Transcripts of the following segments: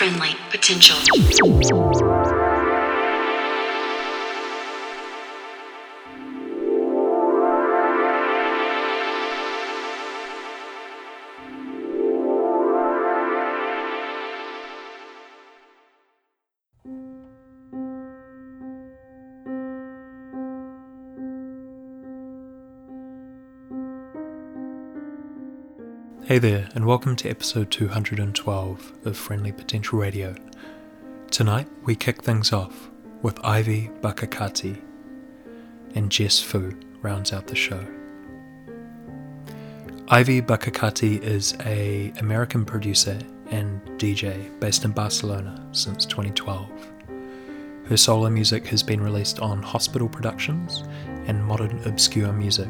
friendly potential. Hey there, and welcome to episode 212 of Friendly Potential Radio. Tonight, we kick things off with Ivy Barkakati, and Jess Fu rounds out the show. Ivy Barkakati is a American producer and DJ based in Barcelona since 2012. Her solo music has been released on Hospital Productions and Modern Obscure Music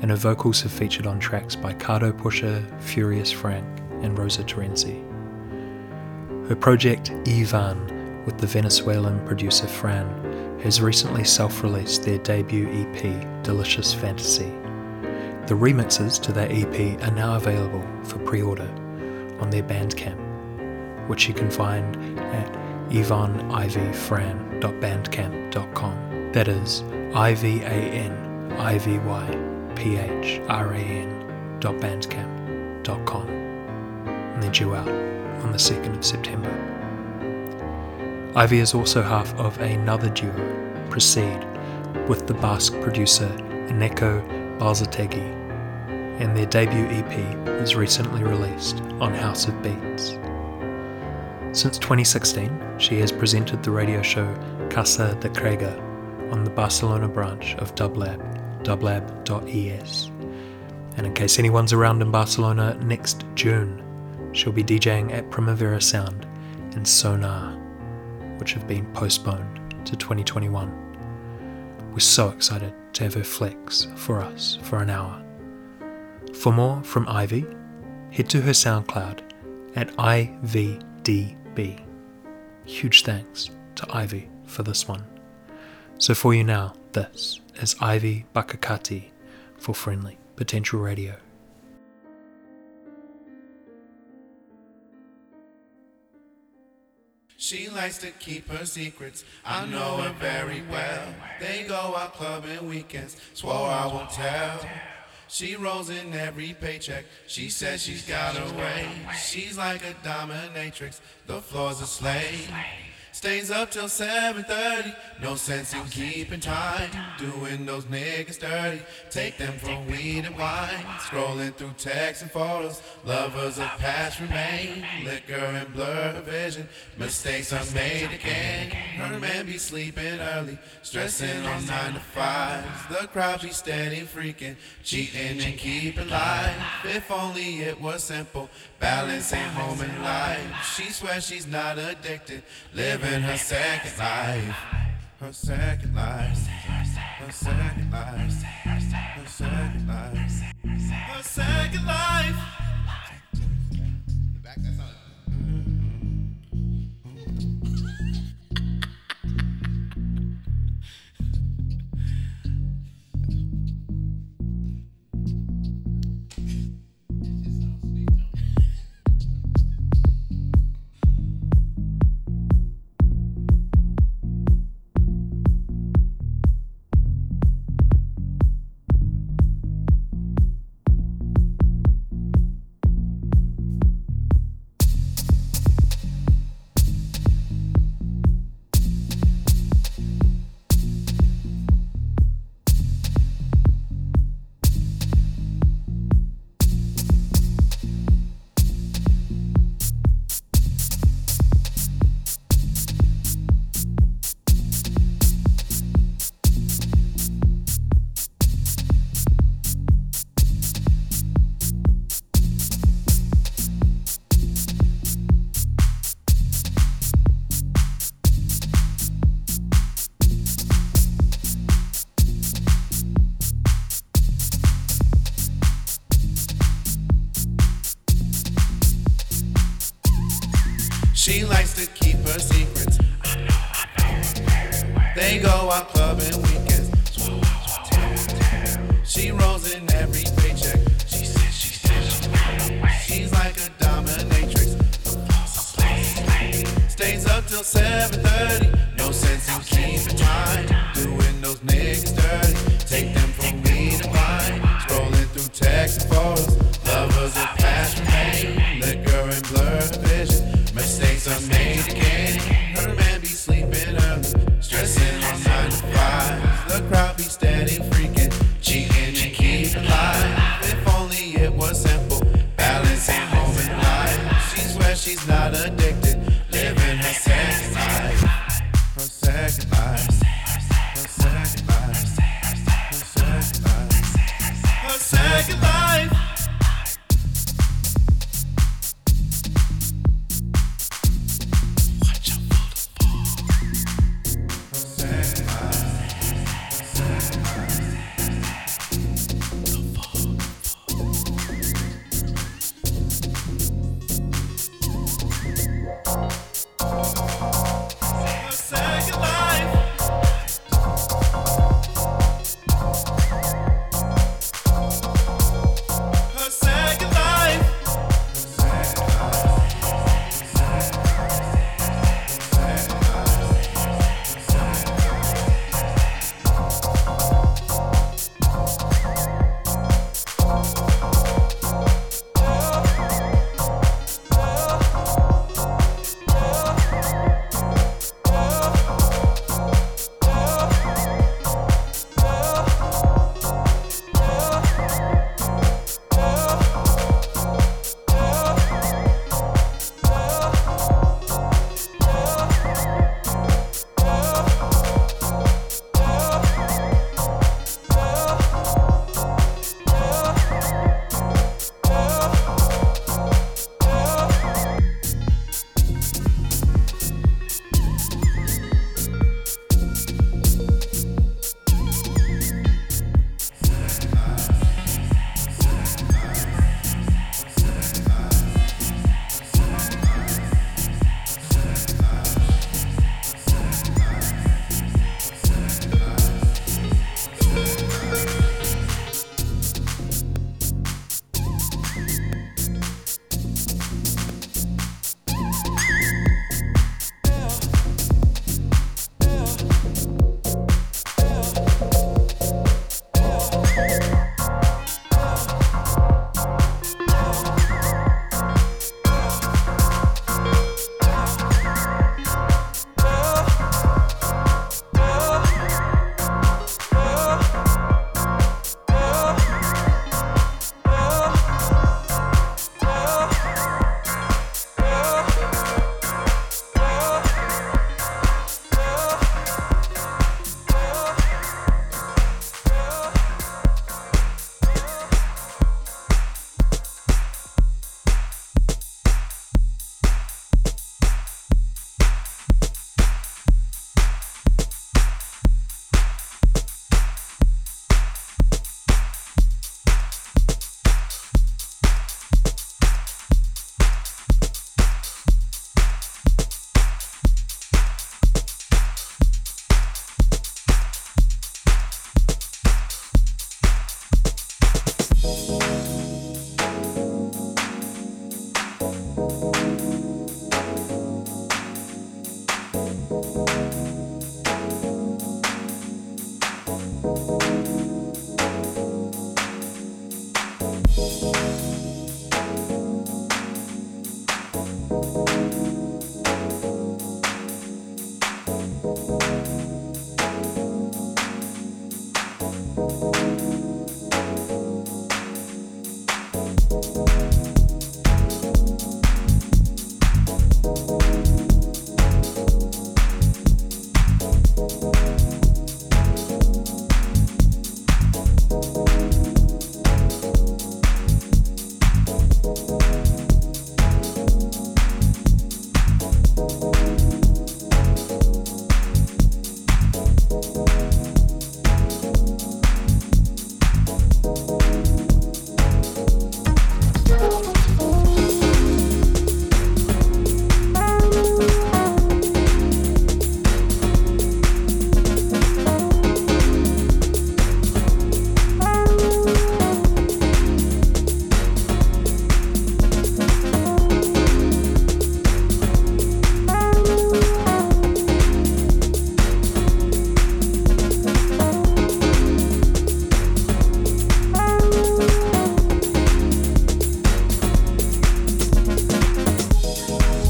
and her vocals have featured on tracks by Cardo Pusher, Furious Frank, and Rosa Terenzi. Her project Ivan with the Venezuelan producer Fran has recently self released their debut EP, Delicious Fantasy. The remixes to that EP are now available for pre order on their Bandcamp, which you can find at ivanivyfran.bandcamp.com. That is I V A N I V Y phran.bandcamp.com and they're due out on the 2nd of September. Ivy is also half of another duo, Proceed, with the Basque producer Eneko Balzategui, and their debut EP was recently released on House of Beats. Since 2016, she has presented the radio show Casa de Krega on the Barcelona branch of Dublab dublab.es. And in case anyone's around in Barcelona next June, she'll be DJing at Primavera Sound and Sonar, which have been postponed to 2021. We're so excited to have her flex for us for an hour. For more from Ivy, head to her SoundCloud at IVDB. Huge thanks to Ivy for this one. So for you now, this is Ivy Barkakati for Friendly Potential Radio. She likes to keep her secrets. I know her very well. They go out clubbing weekends. Swore I won't tell. She rolls in every paycheck. She says she's got her way. She's like a dominatrix. The floor's a slave. Stays up till 7:30. No sense in keeping time. Doing those niggas dirty. Take them from weed and wine. Scrolling through texts and photos. Lovers of past remain. Liquor and blur vision. Mistakes are made again. Her man be sleeping early. Stressing on nine to 5. The crowd be steady freaking. Cheating and keeping life. If only it was simple. Balancing home and life. She swears she's not addicted. Living her second life. Her second life. Her second life. Her second life. Her second life.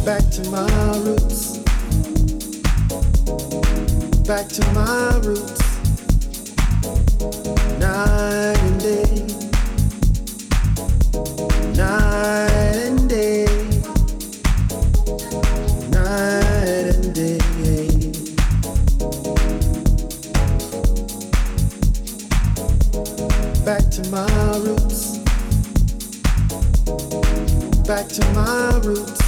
back to my roots. Back to my roots. Night and day. Night and day. Night and day. Back to my roots. Back to my roots.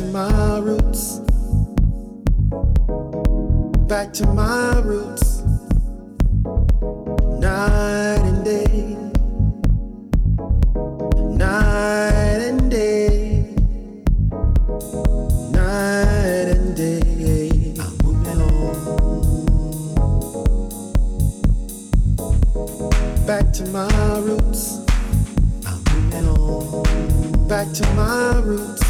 to my roots. Back to my roots. Night and day. Night and day. Night and day. I'm moving on. Back to my roots. I'm moving on. Back to my roots.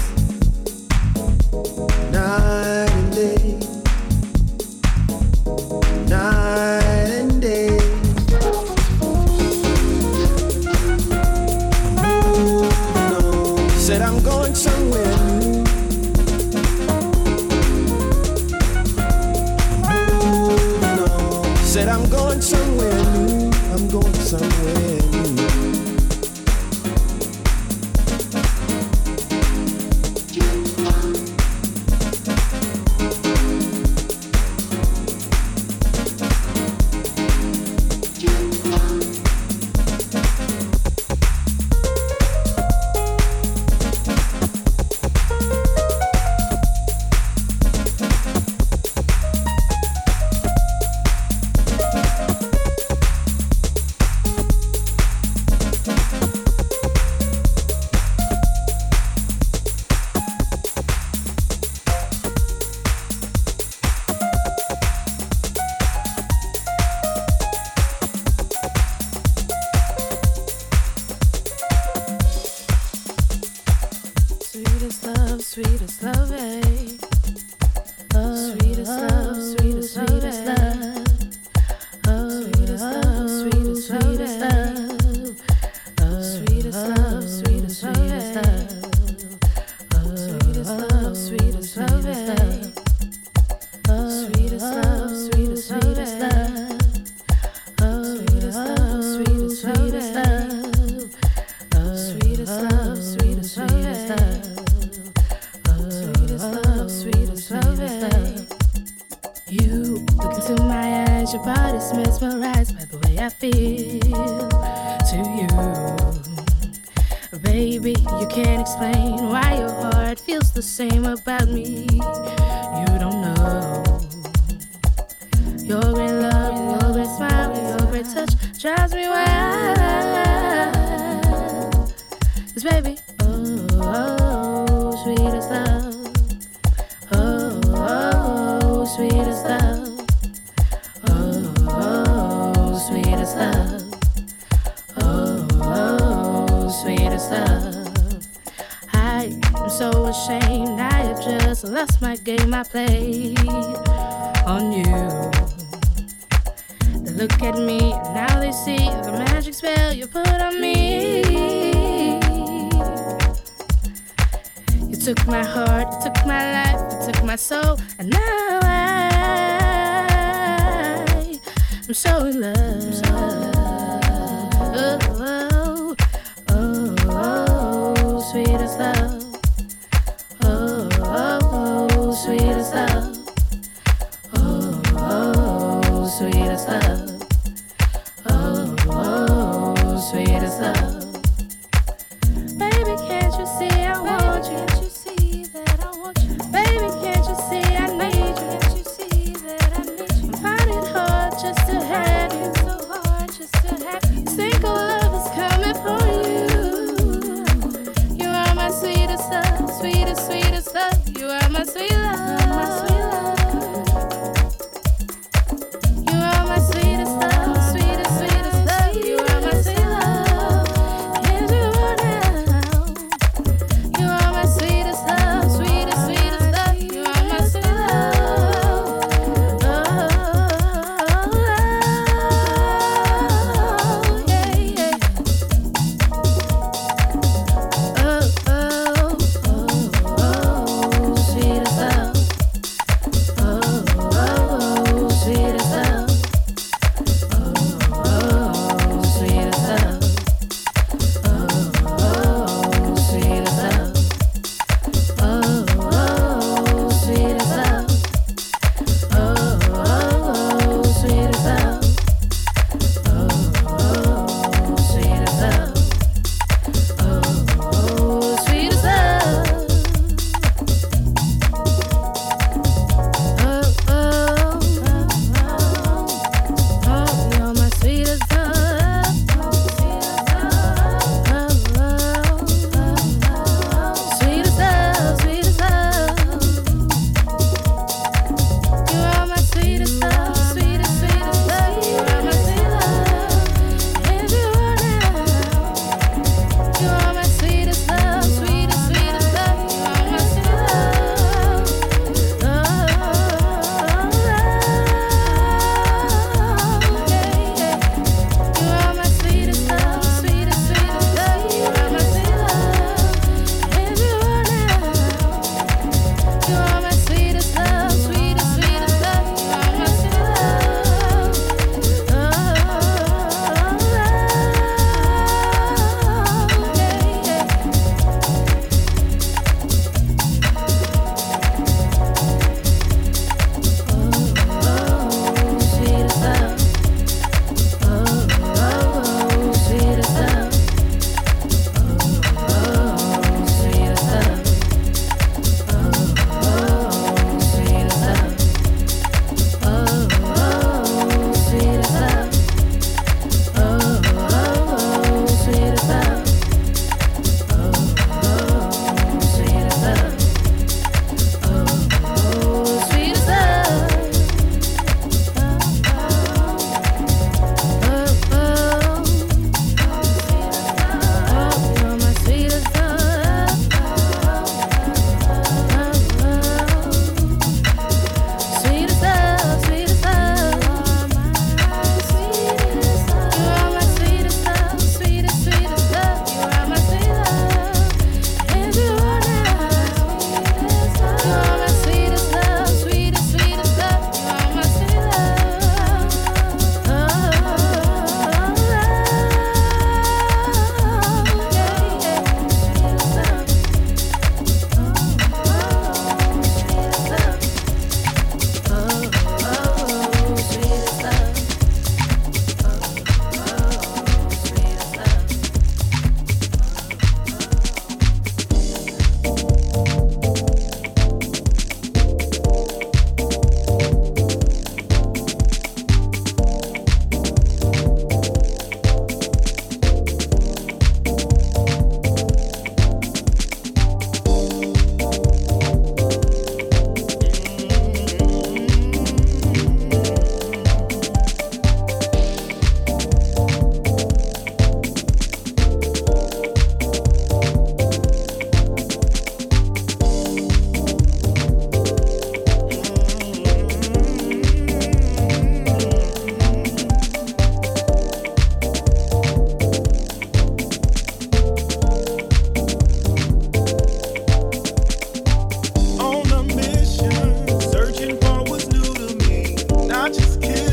I just kill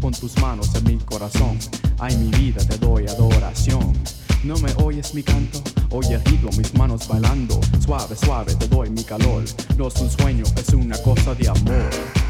Pon tus manos en mi corazón. Ay, mi vida, te doy adoración. No me oyes mi canto, oye el ritmo, mis manos bailando. Suave, suave, te doy mi calor. No es un sueño, es una cosa de amor.